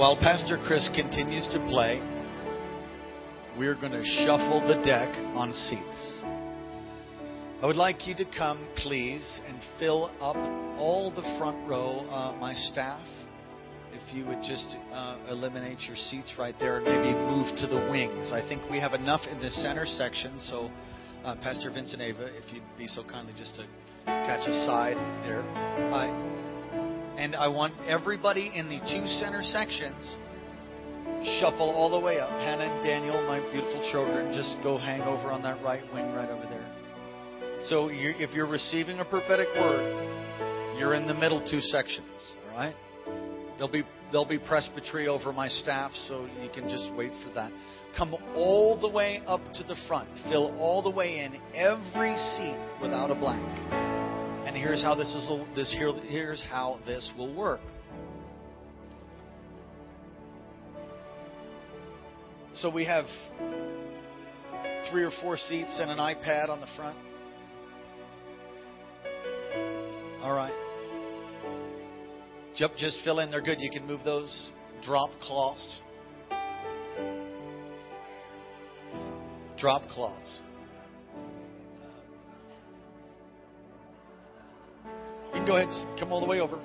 while Pastor Chris continues to play, we're going to shuffle the deck on seats. I would like you to come, please, and fill up all the front row. Uh, my staff, if you would just uh, eliminate your seats right there and maybe move to the wings. I think we have enough in the center section, so uh, Pastor Vincent Ava, if you'd be so kindly just to catch a side there. And I want everybody in the two center sections shuffle all the way up. Hannah and Daniel, my beautiful children, just go hang over on that right wing right over there. So you, if you're receiving a prophetic word, you're in the middle two sections, all right? There'll be there'll be presbytery over my staff, so you can just wait for that. Come all the way up to the front. Fill all the way in every seat without a blank. And here's how this is this here, here's how this will work. So we have three or four seats and an iPad on the front. All right. Just fill in. They're good. You can move those drop cloths. Drop cloths. Go ahead come all the way over.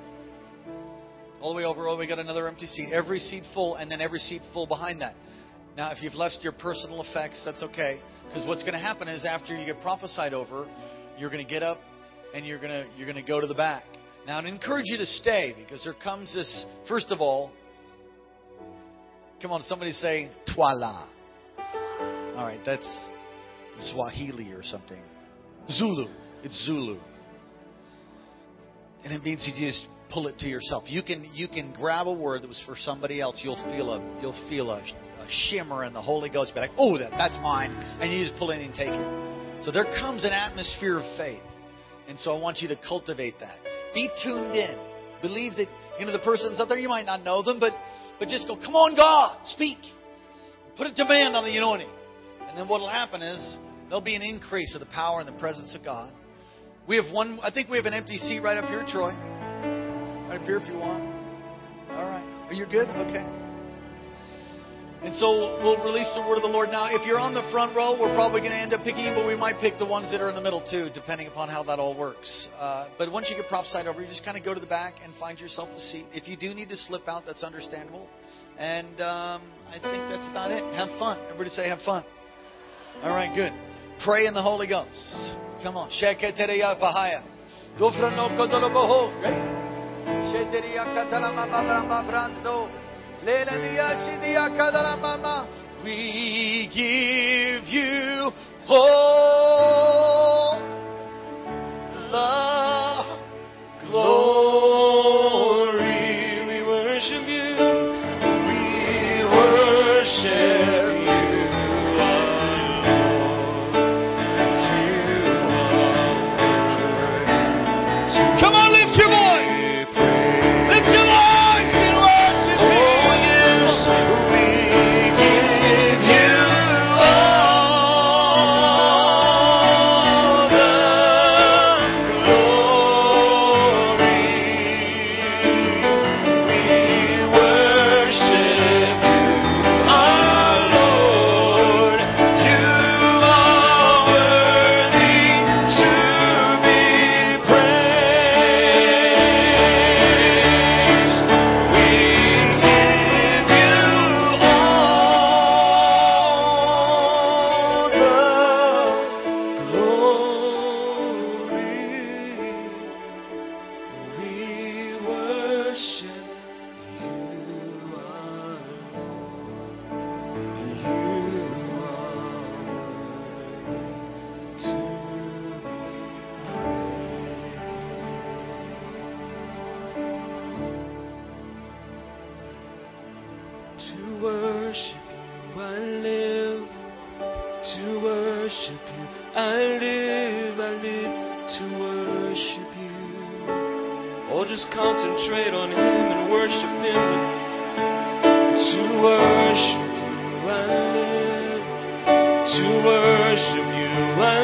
All the way over. Oh, we got another empty seat. Every seat full, and then every seat full behind that. Now, if you've left your personal effects, that's okay. Because what's going to happen is after you get prophesied over, you're going to get up and you're going to you're going to go to the back. Now, I encourage you to stay because there comes this. First of all, come on, somebody say twala. All right, that's Swahili or something. Zulu. It's Zulu. And it means you just pull it to yourself. You can you can grab a word that was for somebody else. You'll feel a you'll feel a, a shimmer in the Holy Ghost. Be like, oh, that that's mine, and you just pull it and take it. So there comes an atmosphere of faith, and so I want you to cultivate that. Be tuned in. Believe that you know the person's up there. You might not know them, but but just go, come on, God, speak. Put a demand on the anointing. And then what will happen is there'll be an increase of the power and the presence of God. We have one, I think we have an empty seat right up here, Troy. Right up here if you want. All right. Are you good? Okay. And so we'll release the word of the Lord now. If you're on the front row, we're probably going to end up picking, but we might pick the ones that are in the middle too, depending upon how that all works. Uh, but once you get prophesied over, you just kind of go to the back and find yourself a seat. If you do need to slip out, that's understandable. And um, I think that's about it. Have fun. Everybody say, have fun. All right, good. Pray in the Holy Ghost. Come on. Ready? We give you all Or just concentrate on Him and worship Him. To worship you, I live. To worship you, I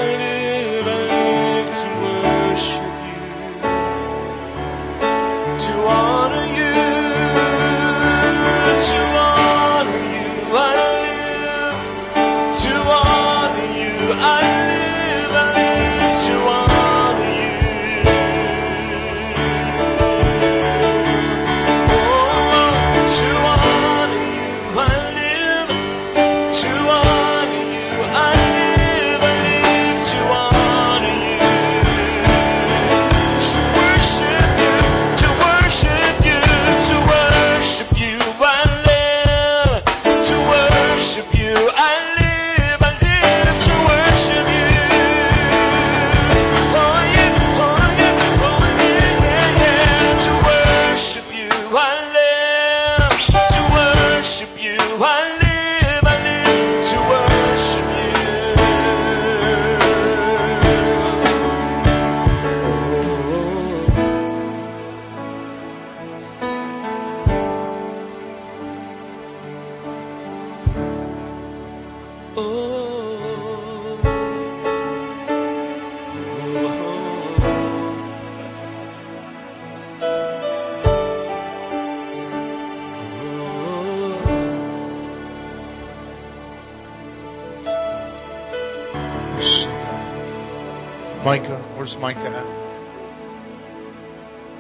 Micah, where's Micah at?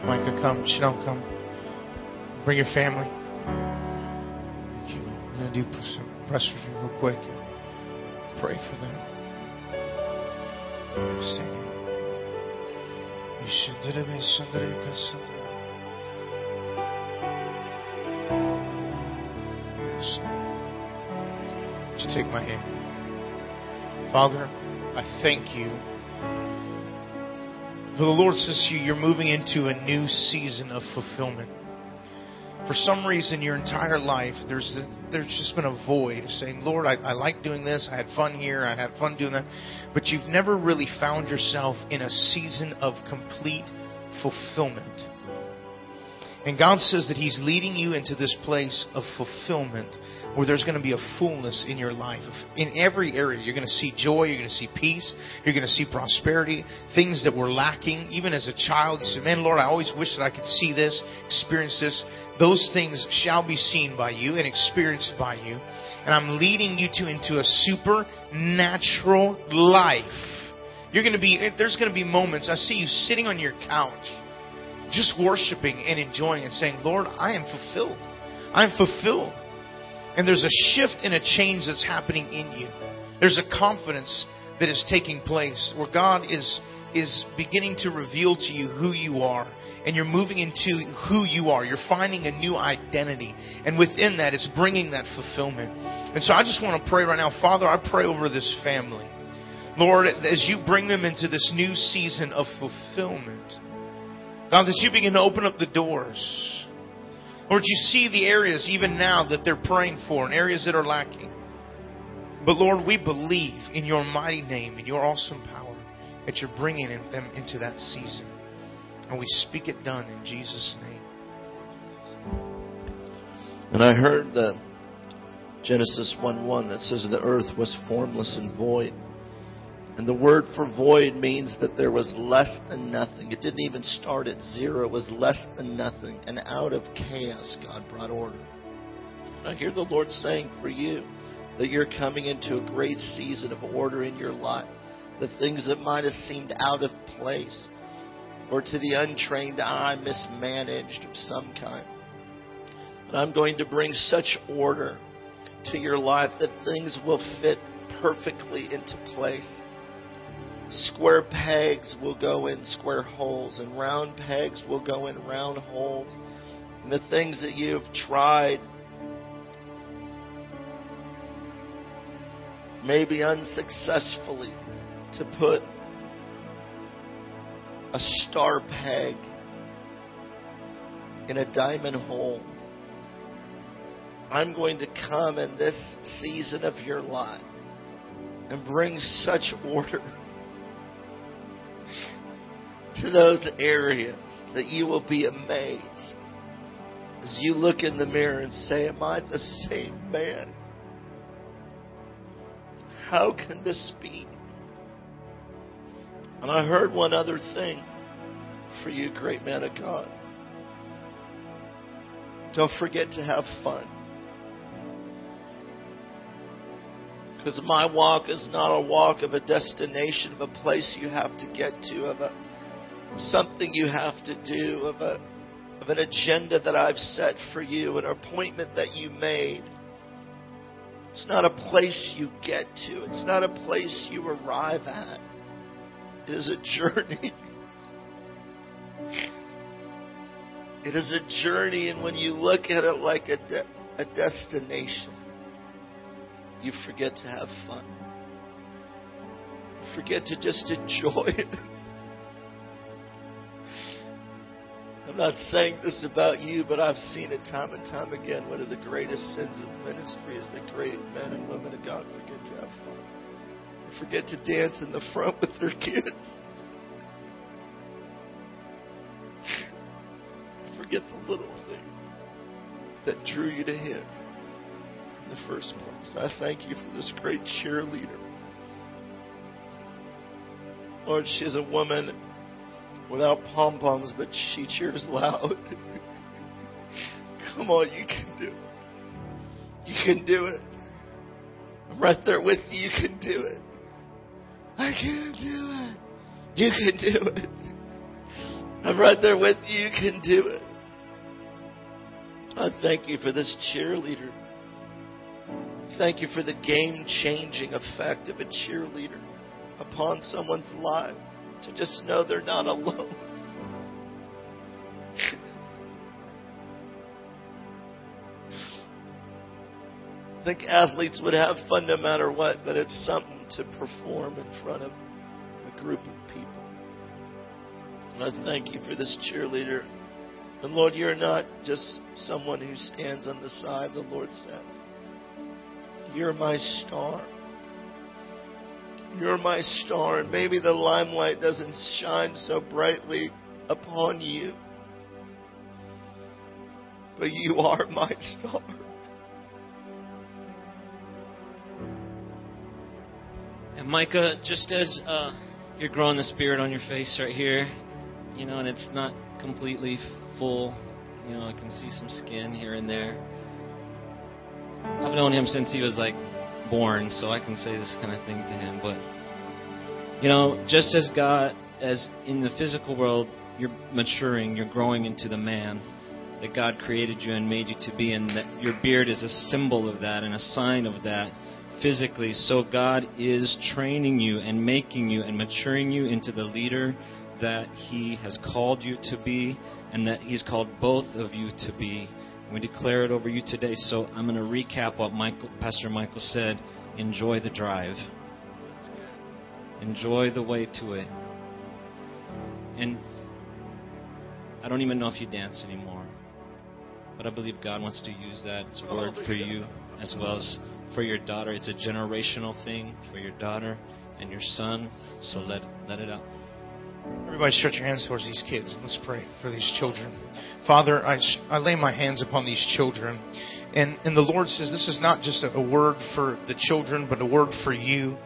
Micah, come. Chanel, come. Bring your family. I'm going to do some presbytery real quick. Pray for them. Sing Just take my hand. Father, I thank you. For the Lord says to you, you're moving into a new season of fulfillment. For some reason, your entire life, there's a, there's just been a void saying, Lord, I, I like doing this. I had fun here. I had fun doing that. But you've never really found yourself in a season of complete fulfillment. And God says that He's leading you into this place of fulfillment where there's going to be a fullness in your life. In every area, you're going to see joy, you're going to see peace, you're going to see prosperity, things that were lacking. Even as a child, you say, Man, Lord, I always wish that I could see this, experience this. Those things shall be seen by you and experienced by you. And I'm leading you to into a supernatural life. You're going to be, there's going to be moments, I see you sitting on your couch, just worshiping and enjoying and saying, Lord, I am fulfilled. I'm fulfilled. And there's a shift and a change that's happening in you. There's a confidence that is taking place where God is, is beginning to reveal to you who you are. And you're moving into who you are. You're finding a new identity. And within that, it's bringing that fulfillment. And so I just want to pray right now. Father, I pray over this family. Lord, as you bring them into this new season of fulfillment, God, that you begin to open up the doors Lord, you see the areas even now that they're praying for and areas that are lacking. But Lord, we believe in your mighty name, and your awesome power, that you're bringing them into that season. And we speak it done in Jesus' name. And I heard the Genesis 1 1 that says the earth was formless and void. And the word for void means that there was less than nothing. It didn't even start at zero, it was less than nothing. And out of chaos, God brought order. I hear the Lord saying for you that you're coming into a great season of order in your life. The things that might have seemed out of place or to the untrained eye mismanaged of some kind. But I'm going to bring such order to your life that things will fit perfectly into place. Square pegs will go in square holes, and round pegs will go in round holes. And the things that you've tried, maybe unsuccessfully, to put a star peg in a diamond hole. I'm going to come in this season of your life and bring such order to those areas that you will be amazed as you look in the mirror and say, Am I the same man? How can this be? And I heard one other thing for you, great man of God. Don't forget to have fun. Because my walk is not a walk of a destination, of a place you have to get to, of a something you have to do, of, a, of an agenda that I've set for you, an appointment that you made. It's not a place you get to, it's not a place you arrive at. It is a journey. It is a journey, and when you look at it like a, de- a destination, you forget to have fun. You forget to just enjoy it. I'm not saying this about you, but I've seen it time and time again. One of the greatest sins of ministry is that great men and women of God forget to have fun. They forget to dance in the front with their kids. forget the little things that drew you to Him in the first place. I thank you for this great cheerleader. Lord, she's a woman without pom poms, but she cheers loud. Come on, you can do it. You can do it. I'm right there with you. You can do it. I can do it. You can do it. I'm right there with you. You can do it. I thank you for this cheerleader. Thank you for the game changing effect of a cheerleader upon someone's life to just know they're not alone. I think athletes would have fun no matter what, but it's something to perform in front of a group of people. And I thank you for this cheerleader. And Lord, you're not just someone who stands on the side, the Lord says. You're my star. You're my star, and maybe the limelight doesn't shine so brightly upon you. But you are my star. And Micah, just as uh, you're growing the spirit on your face right here, you know, and it's not completely full, you know, I can see some skin here and there. I've known him since he was like born, so I can say this kind of thing to him. But, you know, just as God, as in the physical world, you're maturing, you're growing into the man that God created you and made you to be, and that your beard is a symbol of that and a sign of that physically. So God is training you and making you and maturing you into the leader that He has called you to be and that He's called both of you to be. We declare it over you today. So I'm going to recap what Michael, Pastor Michael said. Enjoy the drive. Enjoy the way to it. And I don't even know if you dance anymore. But I believe God wants to use that as a word for you as well as for your daughter. It's a generational thing for your daughter and your son. So let let it out. Everybody, stretch your hands towards these kids. Let's pray for these children. Father, I, I lay my hands upon these children. And, and the Lord says this is not just a, a word for the children, but a word for you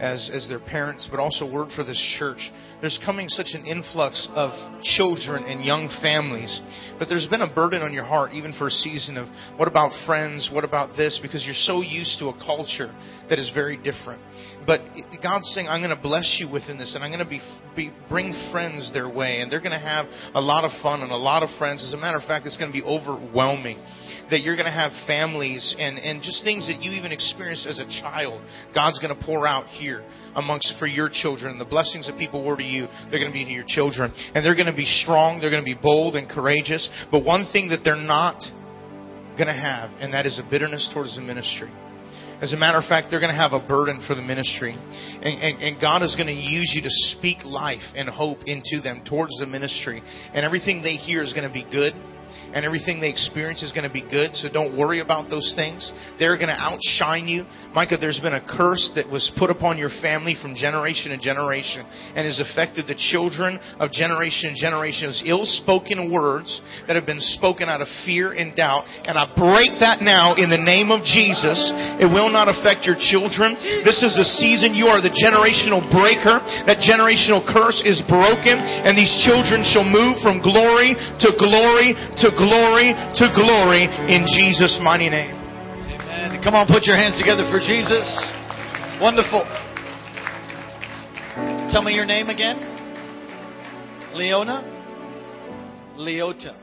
as, as their parents, but also a word for this church. There's coming such an influx of children and young families, but there's been a burden on your heart, even for a season of what about friends? What about this? Because you're so used to a culture that is very different. But God's saying, I'm going to bless you within this, and I'm going to be, be bring friends their way, and they're going to have a lot of fun and a lot of friends. As a matter of fact, it's going to be overwhelming. That you're going to have families and, and just things that you even experienced as a child. God's going to pour out here amongst for your children. The blessings that people were to you, they're going to be to your children, and they're going to be strong. They're going to be bold and courageous. But one thing that they're not going to have, and that is a bitterness towards the ministry. As a matter of fact, they're going to have a burden for the ministry. And, and, and, God is going to use you to speak life and hope into them towards the ministry. And everything they hear is going to be good and everything they experience is going to be good. So don't worry about those things. They're going to outshine you. Micah, there's been a curse that was put upon your family from generation to generation and has affected the children of generation to generation. Those ill spoken words that have been spoken out of fear and doubt. And I break that now in the name of Jesus. It will not affect your children. This is a season you are the generational breaker. That generational curse is broken and these children shall move from glory to glory to glory to glory in Jesus' mighty name. Amen. Come on, put your hands together for Jesus. Wonderful. Tell me your name again. Leona? Leota.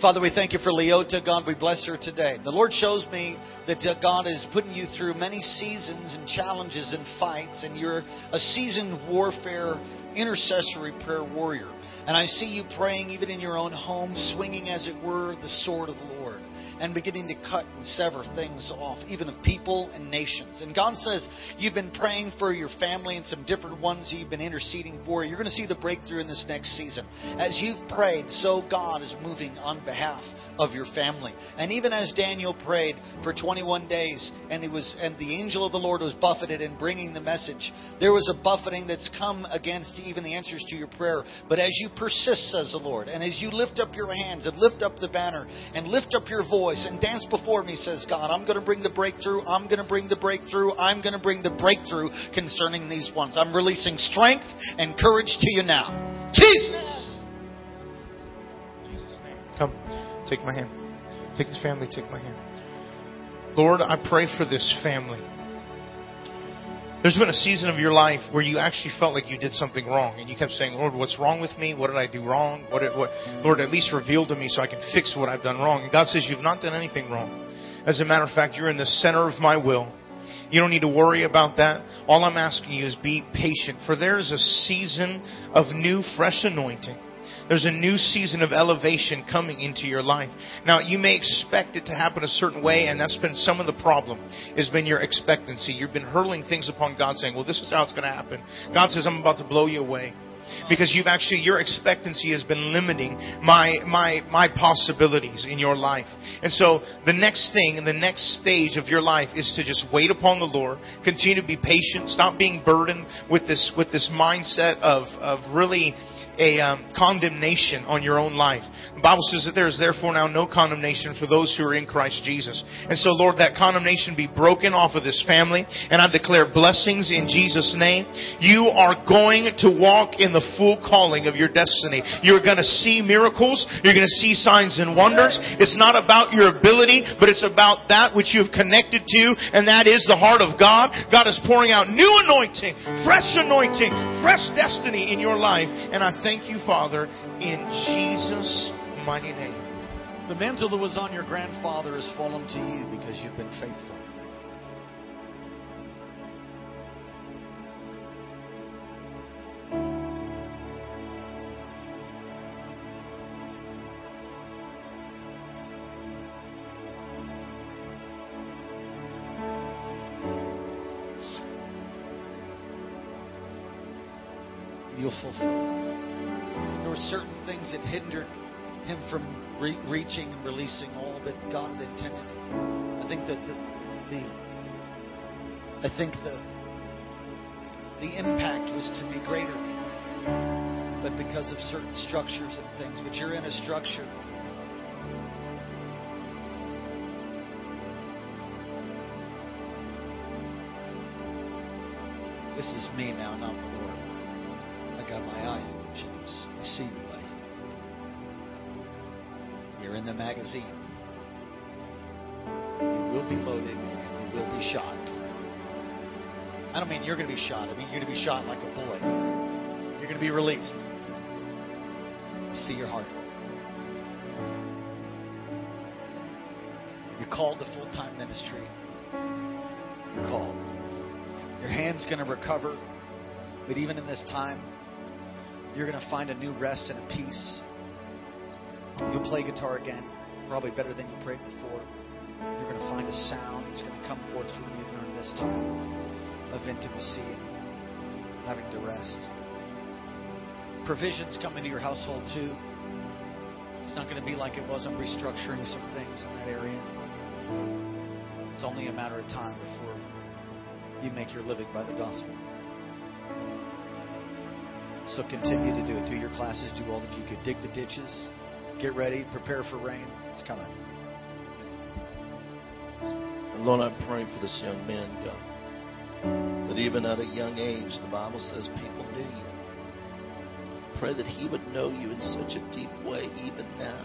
Father, we thank you for Leota. God, we bless her today. The Lord shows me that uh, God is putting you through many seasons and challenges and fights, and you're a seasoned warfare intercessory prayer warrior. And I see you praying even in your own home, swinging, as it were, the sword of the Lord and beginning to cut and sever things off, even of people and nations. And God says, You've been praying for your family and some different ones you've been interceding for. You're going to see the breakthrough in this next season. As you've prayed, so God is moving on behalf of your family. And even as Daniel prayed for 21 days and he was and the angel of the Lord was buffeted in bringing the message, there was a buffeting that's come against even the answers to your prayer. But as you persist, says the Lord, and as you lift up your hands and lift up the banner and lift up your voice and dance before me, says God, I'm going to bring the breakthrough. I'm going to bring the breakthrough. I'm going to bring the breakthrough concerning these ones. I'm releasing strength and courage to you now. Jesus. Jesus' name. Come. Take my hand. Take this family, take my hand. Lord, I pray for this family. There's been a season of your life where you actually felt like you did something wrong, and you kept saying, "Lord, what's wrong with me? What did I do wrong? What, did, what, Lord, at least reveal to me so I can fix what I've done wrong." And God says, "You've not done anything wrong. As a matter of fact, you're in the center of my will." You don't need to worry about that. All I'm asking you is be patient, for there is a season of new, fresh anointing. There's a new season of elevation coming into your life. Now, you may expect it to happen a certain way, and that's been some of the problem, has been your expectancy. You've been hurling things upon God saying, well, this is how it's going to happen. God says, I'm about to blow you away because you've actually your expectancy has been limiting my my my possibilities in your life. And so the next thing and the next stage of your life is to just wait upon the Lord, continue to be patient, stop being burdened with this with this mindset of of really a um, condemnation on your own life. The Bible says that there is therefore now no condemnation for those who are in Christ Jesus. And so, Lord, that condemnation be broken off of this family, and I declare blessings in Jesus' name. You are going to walk in the full calling of your destiny. You're going to see miracles. You're going to see signs and wonders. It's not about your ability, but it's about that which you've connected to, and that is the heart of God. God is pouring out new anointing, fresh anointing, fresh destiny in your life, and I thank thank you, Father, in Jesus' mighty name. The mantle that was on your grandfather has fallen to you because you've been faithful. You'll fulfill were certain things that hindered him from re- reaching and releasing all that God had intended. I think that the, the I think the the impact was to be greater, but because of certain structures and things. But you're in a structure. This is me now, not the Lord. I got my eye James. I see you, buddy. You're in the magazine. You will be loaded and you will be shot. I don't mean you're going to be shot. I mean you're going to be shot like a bullet. You're going to be released. I see your heart. You're called to full time ministry. You're called. Your hand's going to recover. But even in this time, you're going to find a new rest and a peace. You'll play guitar again, probably better than you played before. You're going to find a sound that's going to come forth from you during this time of, intimacy and having to rest. Provisions come into your household too. It's not going to be like it was. I'm restructuring some things in that area. It's only a matter of time before you make your living by the gospel. So continue to do it. Do your classes, do all that you could. Dig the ditches, get ready, prepare for rain. It's coming. And Lord, I'm praying for this young man, God. That even at a young age, the Bible says people knew you. Pray that he would know you in such a deep way, even now.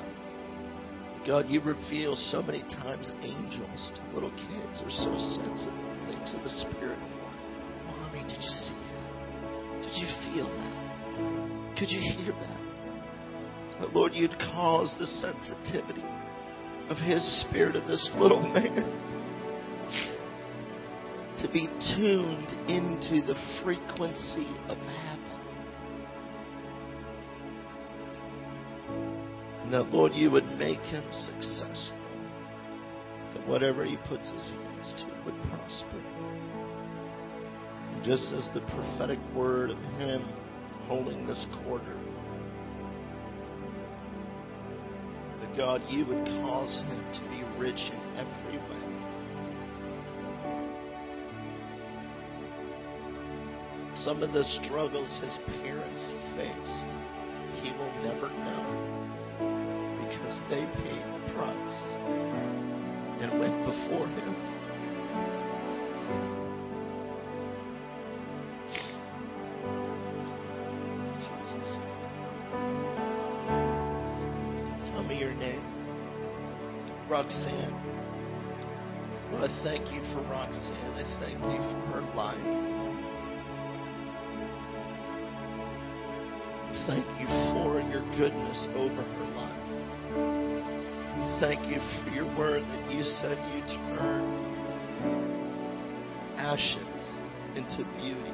God, you reveal so many times angels to little kids are so sensitive things of the Spirit. Mommy, did you see that? Did you feel that? Could you hear that? That, Lord, you'd cause the sensitivity of His Spirit in this little man to be tuned into the frequency of heaven. And that, Lord, you would make him successful. That whatever he puts his hands to would prosper. And just as the prophetic word of him holding this quarter. That God, you would cause him to be rich in every way. Some of the struggles his parents faced, he will never know because they paid the price and went before him. Roxanne. Lord, I thank you for Roxanne. I thank you for her life. Thank you for your goodness over her life. Thank you for your word that you said you turn ashes into beauty.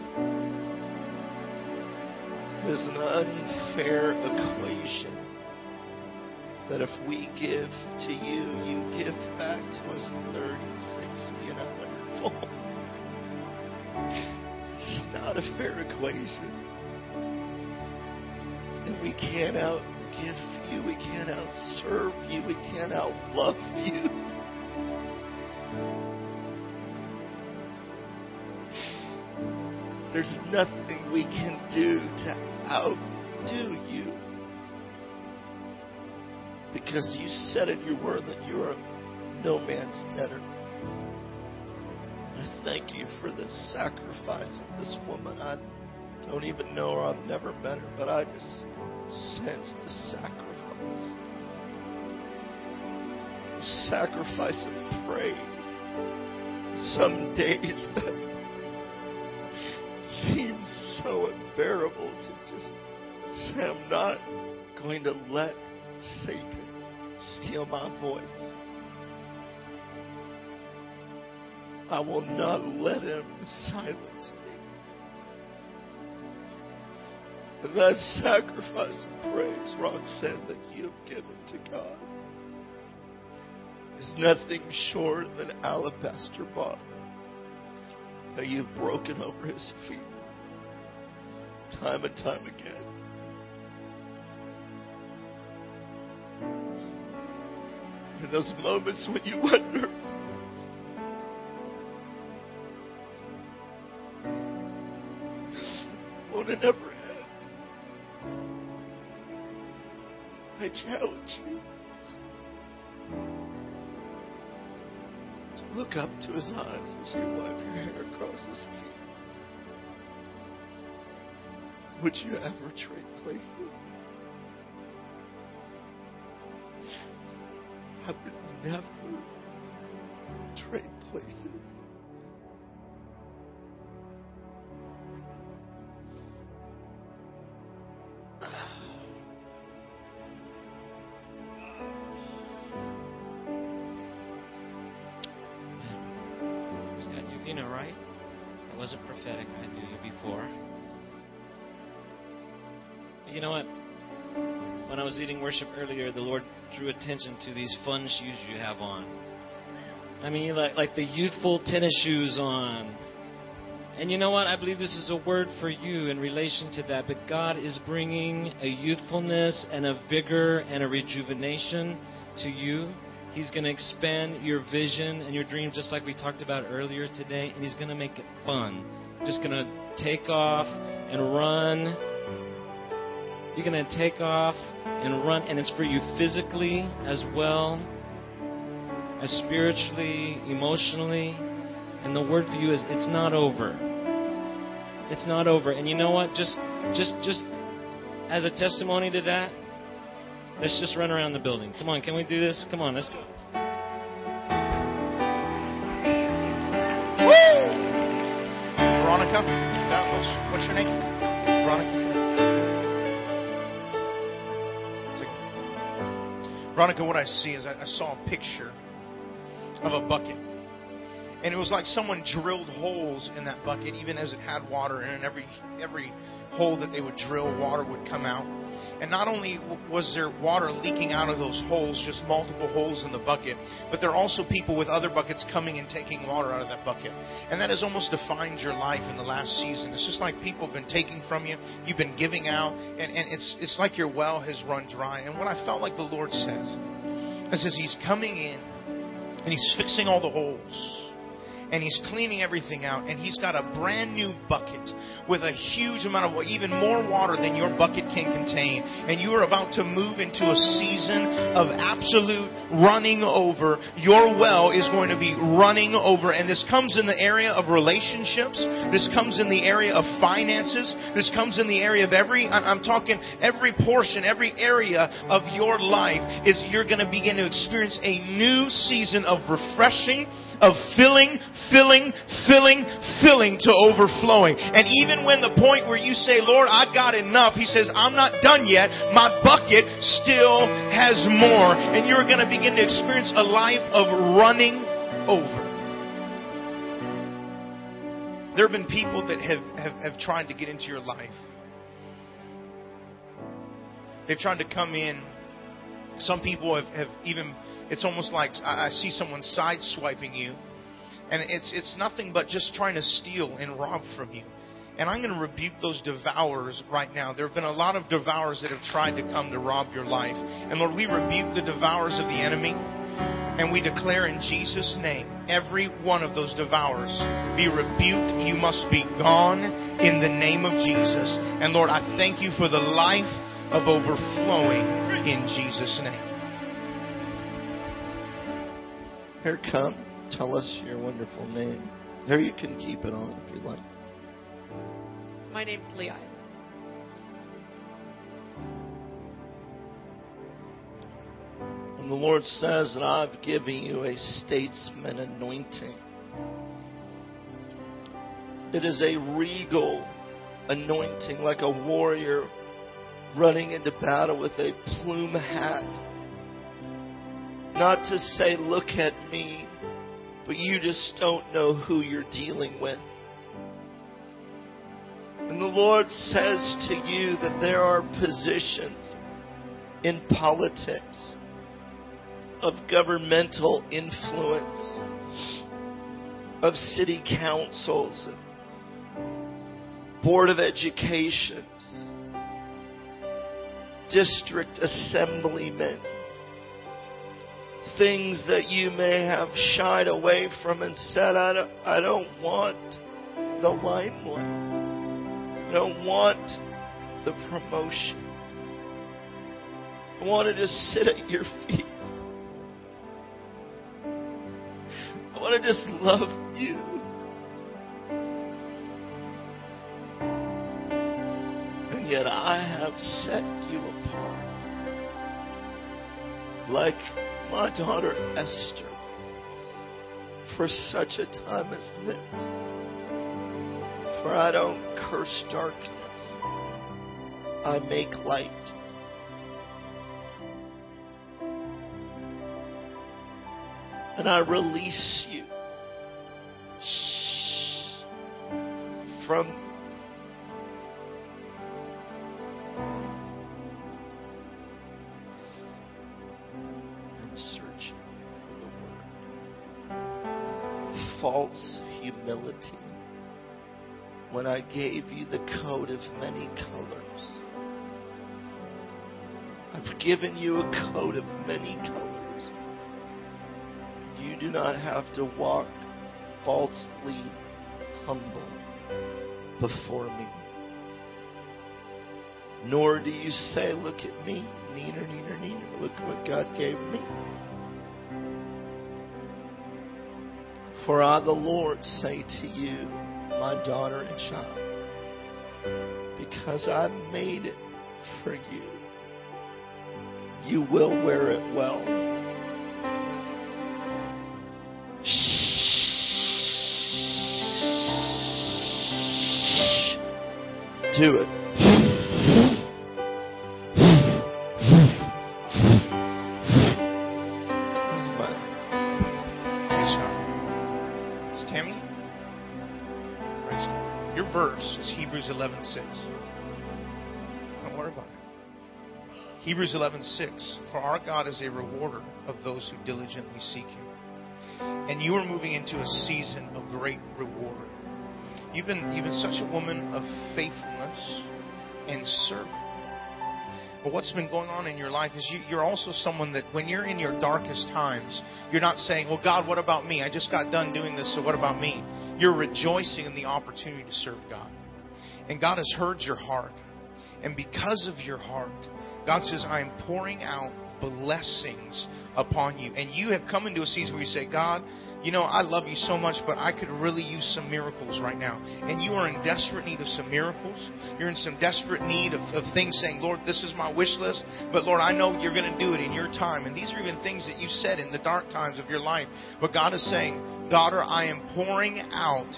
It is an unfair equation that if we give to you, you give back to us 30, 60, and 100 fold. It's not a fair equation. And we can't outgive you. We can't outserve you. We can't outlove you. There's nothing we can do to outdo you. Because you said in your word that you are no man's debtor. I thank you for the sacrifice of this woman. I don't even know her, I've never met her, but I just sense the sacrifice. The sacrifice of praise. Some days that seems so unbearable to just say, I'm not going to let Satan steal my voice. I will not let him silence me. And that sacrifice of praise, Roxanne, that you have given to God is nothing short of an alabaster bottle that you've broken over his feet time and time again. In those moments when you wonder, won't it ever end? I challenge you to look up to his eyes as you wipe your hair across his teeth. Would you ever trade places? I would never trade places. Attention to these fun shoes you have on. I mean, like like the youthful tennis shoes on. And you know what? I believe this is a word for you in relation to that. But God is bringing a youthfulness and a vigor and a rejuvenation to you. He's going to expand your vision and your dream, just like we talked about earlier today. And He's going to make it fun. Just going to take off and run. You're going to take off and run. And it's for you physically as well as spiritually, emotionally. And the word for you is it's not over. It's not over. And you know what? Just just just as a testimony to that, let's just run around the building. Come on, can we do this? Come on, let's go. Woo! Veronica, that what's, what's your name? Veronica. Veronica, what I see is I, saw a picture of a bucket. And it was like someone drilled holes in that bucket, even as it had water, in every every hole that they would drill, water would come out. And not only was there water leaking out of those holes, just multiple holes in the bucket, but there are also people with other buckets coming and taking water out of that bucket. And that has almost defined your life in the last season. It's just like people have been taking from you, you've been giving out, and, and it's it's like your well has run dry. And what I felt like the Lord says, it says He's coming in and He's fixing all the holes and he's cleaning everything out and he's got a brand new bucket with a huge amount of even more water than your bucket can contain. And you are about to move into a season of absolute running over. Your well is going to be running over. And this comes in the area of relationships. This comes in the area of finances. This comes in the area of every I'm talking every portion every area of your life is you're going to begin to experience a new season of refreshing of filling, filling, filling, filling to overflowing. And even when the point where you say, Lord, I've got enough, He says, I'm not done yet. My bucket still has more. And you're going to begin to experience a life of running over. There have been people that have, have, have tried to get into your life. They've tried to come in. Some people have, have even, it's almost like I, I see someone sideswiping you. And it's, it's nothing but just trying to steal and rob from you. And I'm going to rebuke those devourers right now. There have been a lot of devourers that have tried to come to rob your life. And Lord, we rebuke the devourers of the enemy. And we declare in Jesus' name, every one of those devourers be rebuked. You must be gone in the name of Jesus. And Lord, I thank you for the life of overflowing in Jesus' name. Here, come. Tell us your wonderful name. Here, you can keep it on if you'd like. My name's Leah. And the Lord says that I've given you a statesman anointing. It is a regal anointing, like a warrior running into battle with a plume hat. Not to say, look at me, but you just don't know who you're dealing with. And the Lord says to you that there are positions in politics of governmental influence, of city councils, board of educations, district assemblymen, things that you may have shied away from and said, I don't, I don't want the limelight. I don't want the promotion. I want to just sit at your feet. I want to just love you. I have set you apart. Like my daughter Esther for such a time as this. For I don't curse darkness, I make light. And I release you from when I gave you the coat of many colors. I've given you a coat of many colors. You do not have to walk falsely humble before me. Nor do you say, Look at me, neener, neener, neener. Look what God gave me. For I, the Lord, say to you, my daughter and child, because I made it for you, you will wear it well. Shh. Do it. Hebrews 11:6. Don't worry about it. Hebrews 11:6. For our God is a rewarder of those who diligently seek Him. And you are moving into a season of great reward. You've been you've been such a woman of faithfulness and service. But what's been going on in your life is you, you're also someone that when you're in your darkest times, you're not saying, Well, God, what about me? I just got done doing this, so what about me? You're rejoicing in the opportunity to serve God. And God has heard your heart. And because of your heart, God says, I am pouring out blessings upon you. And you have come into a season where you say, God, you know, I love you so much, but I could really use some miracles right now. And you are in desperate need of some miracles. You're in some desperate need of, of things saying, Lord, this is my wish list, but Lord, I know you're going to do it in your time. And these are even things that you said in the dark times of your life. But God is saying, daughter, I am pouring out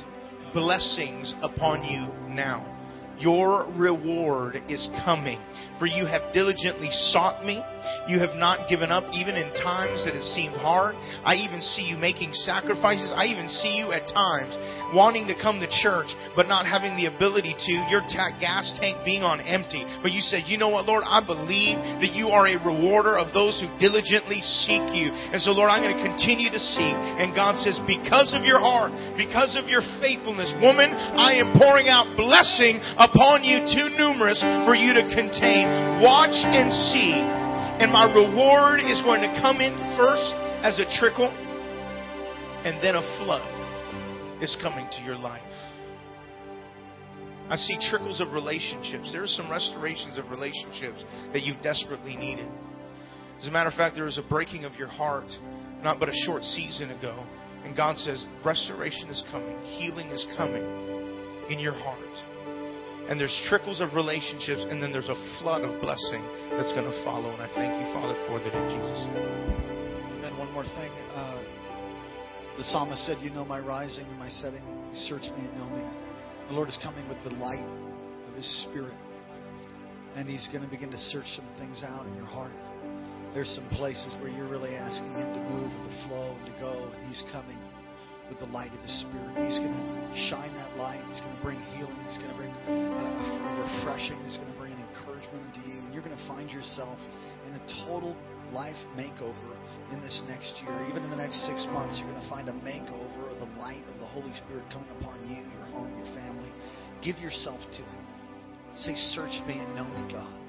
blessings upon you now. Your reward is coming. For you have diligently sought me. You have not given up even in times that it seemed hard. I even see you making sacrifices. I even see you at times wanting to come to church but not having the ability to. Your gas tank being on empty. But you said, you know what, Lord, I believe that you are a rewarder of those who diligently seek you. And so, Lord, I'm going to continue to seek. And God says, because of your heart, because of your faithfulness, woman, I am pouring out blessing upon you too numerous for you to contain. Watch and see and my reward is going to come in first as a trickle, and then a flood is coming to your life. I see trickles of relationships. There are some restorations of relationships that you desperately needed. As a matter of fact, there was a breaking of your heart not but a short season ago. And God says, restoration is coming, healing is coming in your heart and there's trickles of relationships, and then there's a flood of blessing that's going to follow. And I thank you, Father, for that in Jesus' name. And one more thing. Uh, the psalmist said, You know my rising and my setting. You search me and know me. The Lord is coming with the light of His Spirit. And He's going to begin to search some things out in your heart. There's some places where you're really asking Him to move and to flow and to go. And He's coming with the light of His Spirit. He's going to shine that light. He's going to bring healing. He's going to bring uh, refreshing. He's going to bring an encouragement to you. And you're going to find yourself in a total life makeover in this next year. Even in the next six months, you're going to find a makeover of the light of the Holy Spirit coming upon you, your home, your family. Give yourself to Him. Say, Search me and know me, God.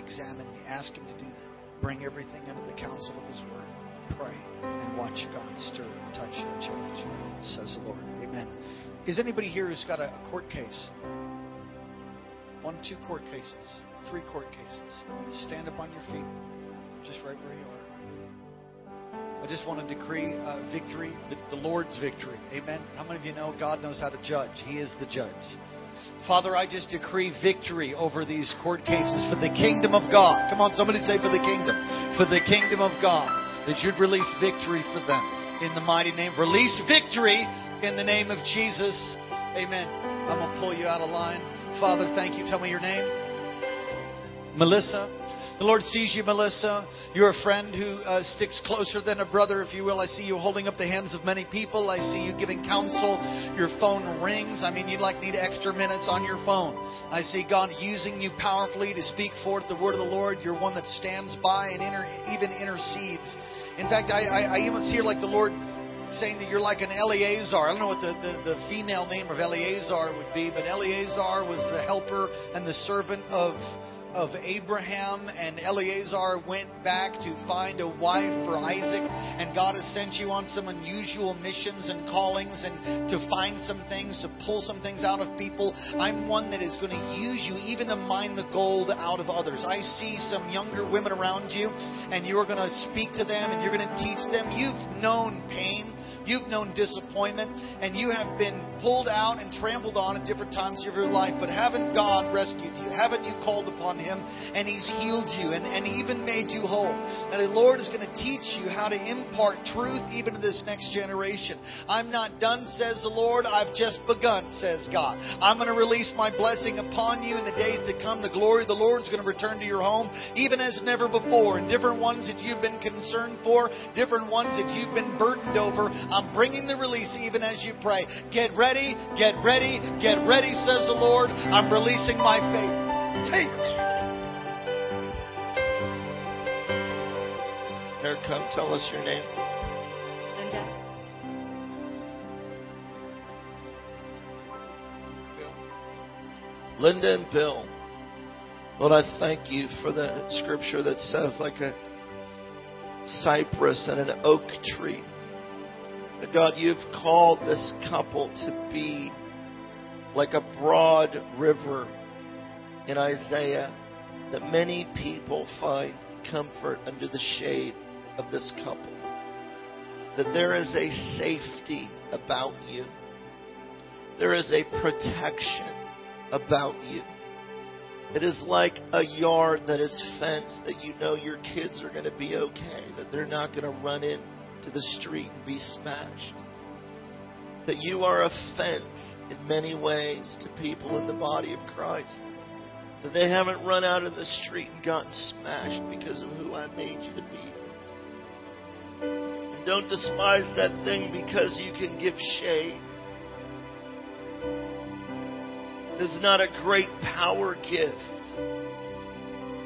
Examine me. Ask Him to do that. Bring everything under the counsel of His Word. Pray and watch God stir, touch, and change, says the Lord. Amen. Is anybody here who's got a, a court case? One, two court cases, three court cases. Stand up on your feet, just right where you are. I just want to decree uh, victory, the, the Lord's victory. Amen. How many of you know God knows how to judge? He is the judge. Father, I just decree victory over these court cases for the kingdom of God. Come on, somebody say for the kingdom. For the kingdom of God. That you'd release victory for them in the mighty name. Release victory in the name of Jesus. Amen. I'm going to pull you out of line. Father, thank you. Tell me your name. Melissa. The Lord sees you, Melissa. You're a friend who uh, sticks closer than a brother, if you will. I see you holding up the hands of many people. I see you giving counsel. Your phone rings. I mean, you'd like need extra minutes on your phone. I see God using you powerfully to speak forth the word of the Lord. You're one that stands by and inter, even intercedes. In fact, I, I, I even see like the Lord saying that you're like an Eleazar. I don't know what the, the, the female name of Eleazar would be, but Eleazar was the helper and the servant of of Abraham, and Eleazar went back to find a wife for Isaac. And God has sent you on some unusual missions and callings and to find some things, to pull some things out of people. I'm one that is going to use you even to mine the gold out of others. I see some younger women around you, and you are going to speak to them and you're going to teach them. You've known pain. You've known disappointment and you have been pulled out and trampled on at different times of your life, but haven't God rescued you? Haven't you called upon Him and He's healed you and, and even made you whole? And the Lord is going to teach you how to impart truth even to this next generation. I'm not done, says the Lord. I've just begun, says God. I'm going to release my blessing upon you in the days to come. The glory of the Lord is going to return to your home, even as never before. And different ones that you've been concerned for, different ones that you've been burdened over. I'm bringing the release even as you pray. Get ready, get ready, get ready, says the Lord. I'm releasing my faith. Faith. Here, come tell us your name. Linda. Linda and Bill. Lord, I thank you for the scripture that says, like a cypress and an oak tree. That God, you've called this couple to be like a broad river in Isaiah, that many people find comfort under the shade of this couple. That there is a safety about you, there is a protection about you. It is like a yard that is fenced that you know your kids are going to be okay, that they're not going to run into the street and be smashed. that you are offense in many ways to people in the body of Christ. That they haven't run out in the street and gotten smashed because of who I made you to be. And don't despise that thing because you can give shade. It is not a great power gift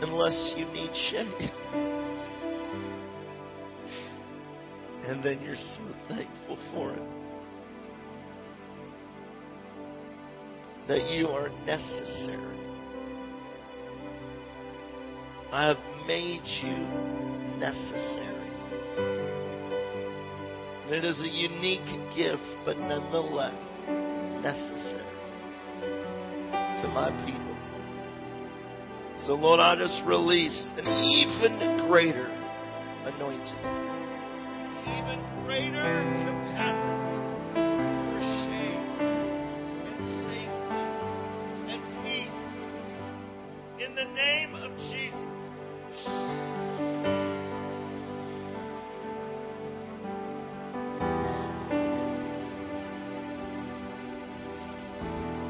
unless you need shade. And then you're so thankful for it. That you are necessary. I have made you necessary. And it is a unique gift, but nonetheless necessary to my people. So, Lord, I just release an even greater anointing, even greater capacity for shame and safety and peace. In the name of Jesus.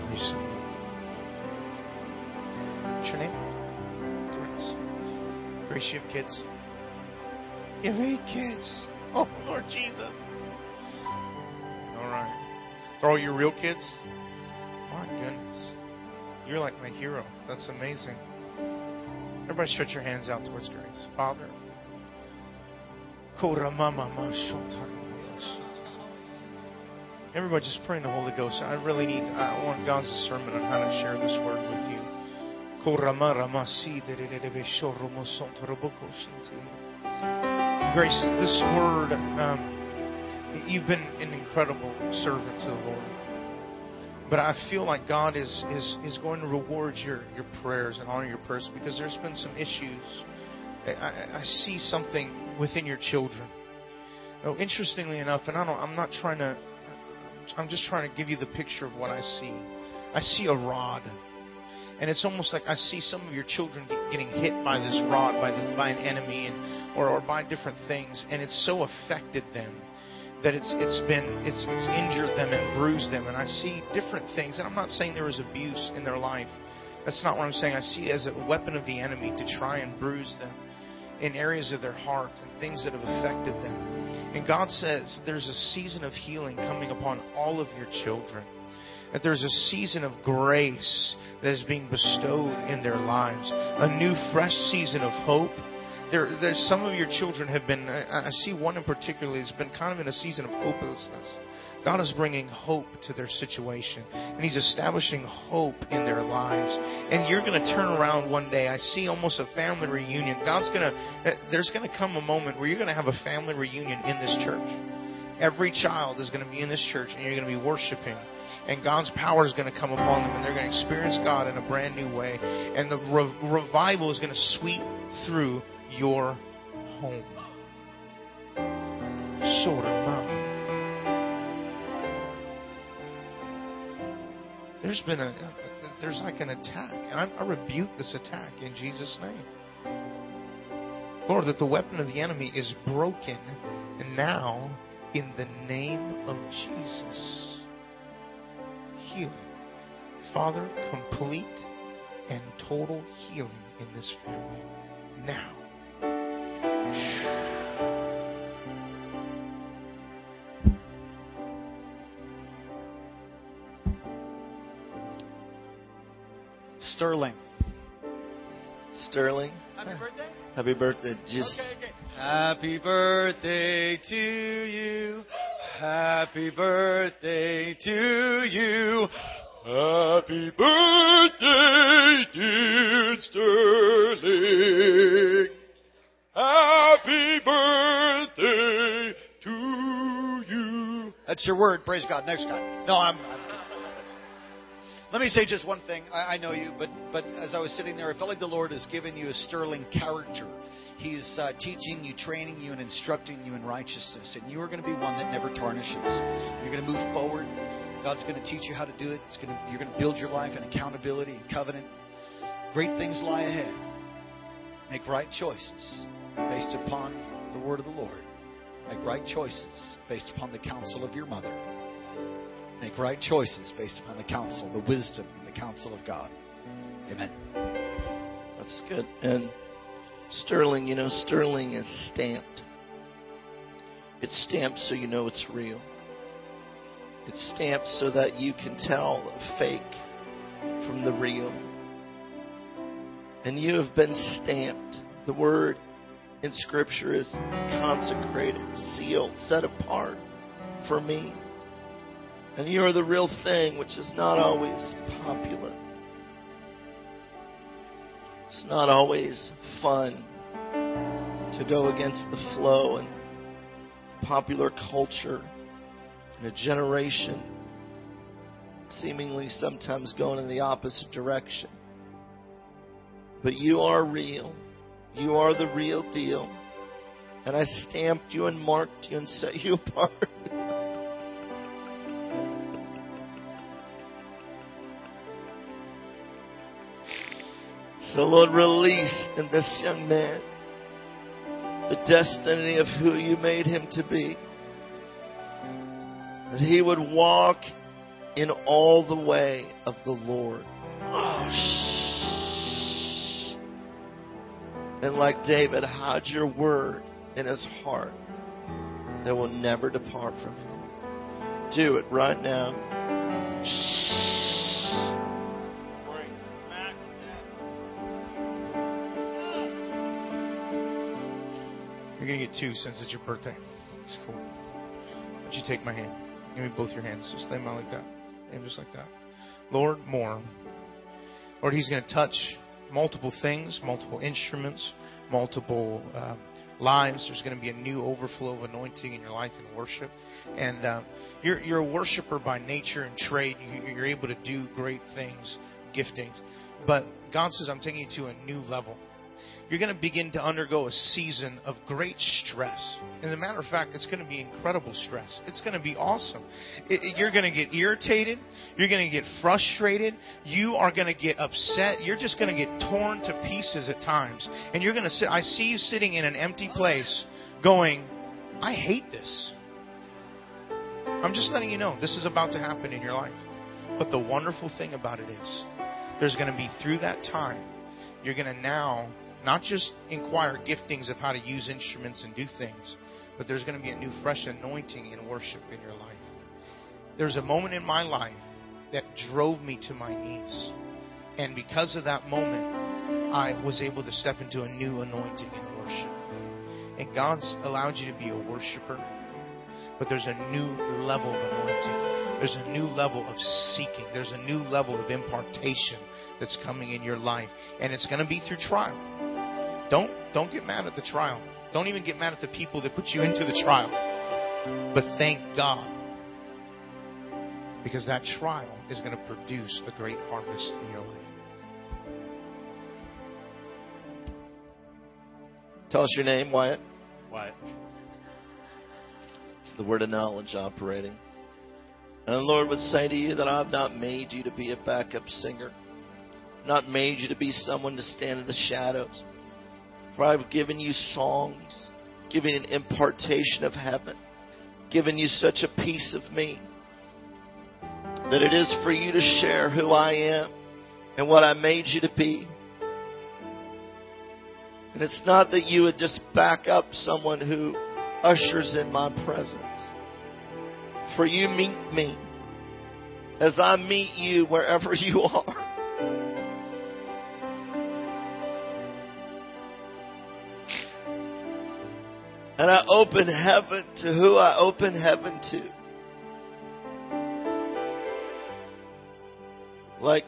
Praise the Lord. What's your name? Grace. Grace, you have kids? You have eight kids. Oh, Lord Jesus. All right. They're all your real kids? My goodness. You're like my hero. That's amazing. Everybody stretch your hands out towards Grace. Father. Everybody just pray in the Holy Ghost. I really need, I want God's discernment on how to share this word with you. Grace, this word, um, you've been an incredible servant to the Lord. But I feel like God is, is, is going to reward your, your prayers and honor your prayers because there's been some issues. I, I- I see something within your children. Oh, interestingly enough, and I don't, I'm not trying to, I'm just trying to give you the picture of what I see. I see a rod. And it's almost like I see some of your children getting hit by this rod, by, the, by an enemy, and, or, or by different things, and it's so affected them that it's it's been it's it's injured them and bruised them. And I see different things, and I'm not saying there was abuse in their life. That's not what I'm saying. I see it as a weapon of the enemy to try and bruise them in areas of their heart and things that have affected them. And God says there's a season of healing coming upon all of your children. That there's a season of grace that is being bestowed in their lives. A new, fresh season of hope. There, there's some of your children have been. I, I see one in particular has been kind of in a season of hopelessness. God is bringing hope to their situation, and He's establishing hope in their lives. And you're going to turn around one day. I see almost a family reunion. God's going to. Eh, there's going to come a moment where you're going to have a family reunion in this church. Every child is going to be in this church, and you're going to be worshiping and God's power is going to come upon them, and they're going to experience God in a brand new way. And the re- revival is going to sweep through your home. Sort of There's been a there's like an attack, and I, I rebuke this attack in Jesus' name. Lord, that the weapon of the enemy is broken, now in the name of Jesus healing. Father, complete and total healing in this family. Now. Sterling. Sterling, Happy birthday. happy birthday. Just Okay, okay. Happy birthday to you. Happy birthday to you. Happy birthday, dear Sterling. Happy birthday to you. That's your word. Praise God. Next guy. No, I'm. Let me say just one thing. I, I know you, but but as I was sitting there, I felt like the Lord has given you a sterling character. He's uh, teaching you, training you, and instructing you in righteousness, and you are going to be one that never tarnishes. You're going to move forward. God's going to teach you how to do it. It's going to, you're going to build your life in accountability and covenant. Great things lie ahead. Make right choices based upon the word of the Lord. Make right choices based upon the counsel of your mother. Make right choices based upon the counsel, the wisdom, the counsel of God. Amen. That's good. And sterling, you know, sterling is stamped. It's stamped so you know it's real. It's stamped so that you can tell the fake from the real. And you have been stamped. The word in Scripture is consecrated, sealed, set apart for me. And you are the real thing, which is not always popular. It's not always fun to go against the flow and popular culture in a generation seemingly sometimes going in the opposite direction. But you are real. You are the real deal. And I stamped you and marked you and set you apart. So, Lord, release in this young man the destiny of who you made him to be. That he would walk in all the way of the Lord. Oh, shh. And like David, hide your word in his heart that will never depart from him. Do it right now. Shh. You're going to get two since it's your birthday. It's cool. Don't you take my hand? Give me both your hands. Just lay them out like that. Aim just like that. Lord, more. Lord, He's going to touch multiple things, multiple instruments, multiple uh, lives. There's going to be a new overflow of anointing in your life and worship. And uh, you're, you're a worshiper by nature and trade. You, you're able to do great things, giftings. But God says, I'm taking you to a new level you're going to begin to undergo a season of great stress. As a matter of fact, it's going to be incredible stress. It's going to be awesome. It, it, you're going to get irritated. You're going to get frustrated. You are going to get upset. You're just going to get torn to pieces at times. And you're going to sit, I see you sitting in an empty place going, I hate this. I'm just letting you know this is about to happen in your life. But the wonderful thing about it is, there's going to be through that time, you're going to now not just inquire giftings of how to use instruments and do things, but there's going to be a new fresh anointing in worship in your life. There's a moment in my life that drove me to my knees. And because of that moment, I was able to step into a new anointing in worship. And God's allowed you to be a worshiper, but there's a new level of anointing. There's a new level of seeking. There's a new level of impartation that's coming in your life. And it's going to be through trial. Don't don't get mad at the trial. Don't even get mad at the people that put you into the trial. But thank God. Because that trial is going to produce a great harvest in your life. Tell us your name, Wyatt. Wyatt. It's the word of knowledge operating. And the Lord would say to you that I've not made you to be a backup singer, not made you to be someone to stand in the shadows. I've given you songs, given an impartation of heaven, given you such a piece of me that it is for you to share who I am and what I made you to be. And it's not that you would just back up someone who ushers in my presence. For you meet me as I meet you wherever you are. And I open heaven to who I open heaven to. Like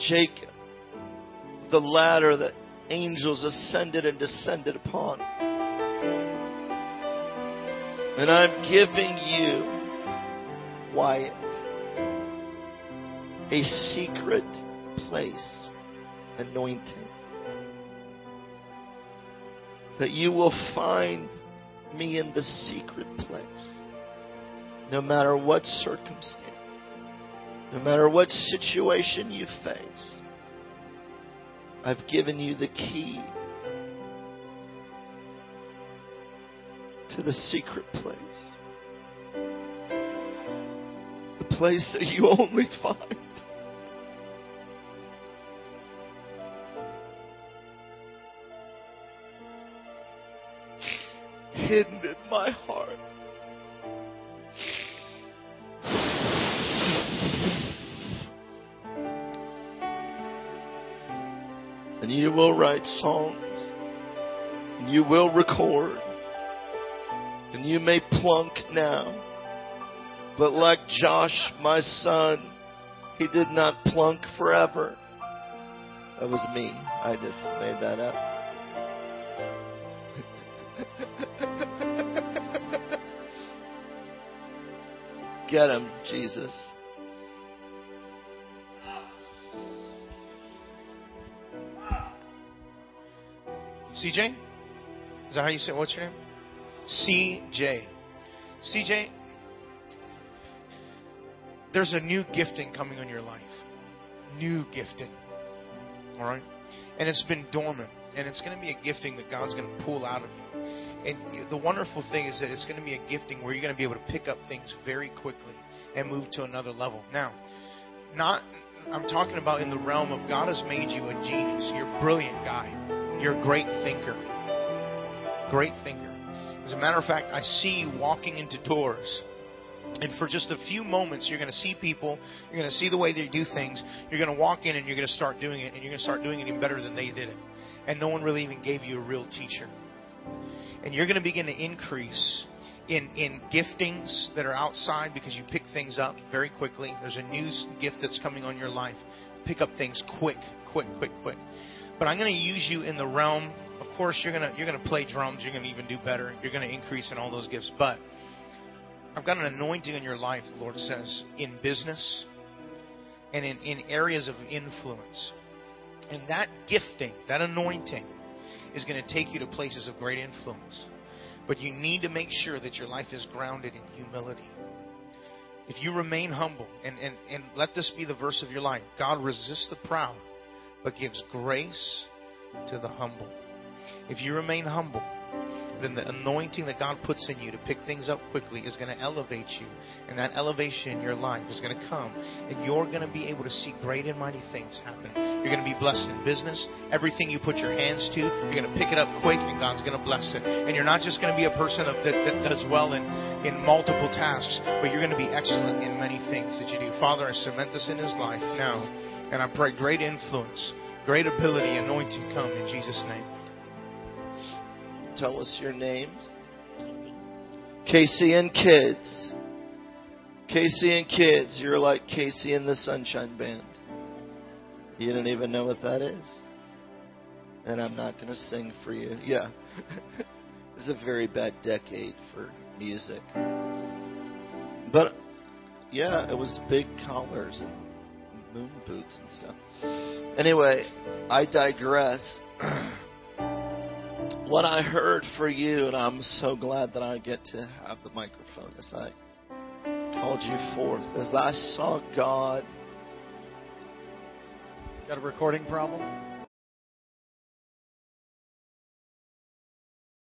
Jacob, the ladder that angels ascended and descended upon. And I'm giving you, Wyatt, a secret place anointing. That you will find me in the secret place. No matter what circumstance, no matter what situation you face, I've given you the key to the secret place. The place that you only find. Write songs. And you will record. And you may plunk now. But like Josh, my son, he did not plunk forever. That was me. I just made that up. Get him, Jesus. CJ? Is that how you say? What's your name? CJ. CJ, there's a new gifting coming on your life. New gifting. All right? And it's been dormant. And it's going to be a gifting that God's going to pull out of you. And the wonderful thing is that it's going to be a gifting where you're going to be able to pick up things very quickly and move to another level. Now, not I'm talking about in the realm of God has made you a genius. You're a brilliant guy. You're a great thinker. Great thinker. As a matter of fact, I see you walking into doors. And for just a few moments, you're going to see people. You're going to see the way they do things. You're going to walk in and you're going to start doing it. And you're going to start doing it even better than they did it. And no one really even gave you a real teacher. And you're going to begin to increase in, in giftings that are outside because you pick things up very quickly. There's a new gift that's coming on your life. Pick up things quick, quick, quick, quick. But I'm going to use you in the realm. Of course, you're going to you're going to play drums. You're going to even do better. You're going to increase in all those gifts. But I've got an anointing in your life, the Lord says, in business and in, in areas of influence. And that gifting, that anointing, is going to take you to places of great influence. But you need to make sure that your life is grounded in humility. If you remain humble, and, and, and let this be the verse of your life God resists the proud, but gives grace to the humble. If you remain humble, then the anointing that God puts in you to pick things up quickly is going to elevate you. And that elevation in your life is going to come. And you're going to be able to see great and mighty things happen. You're going to be blessed in business. Everything you put your hands to, you're going to pick it up quick, and God's going to bless it. And you're not just going to be a person that, that does well in, in multiple tasks, but you're going to be excellent in many things that you do. Father, I cement this in his life now. And I pray great influence, great ability, anointing come in Jesus' name. Tell us your names. Casey and kids. Casey and kids. You're like KC and the Sunshine Band. You don't even know what that is. And I'm not going to sing for you. Yeah. it's a very bad decade for music. But, yeah, it was big collars and moon boots and stuff. Anyway, I digress. what I heard for you, and I'm so glad that I get to have the microphone as I called you forth, as I saw God. Got a recording problem?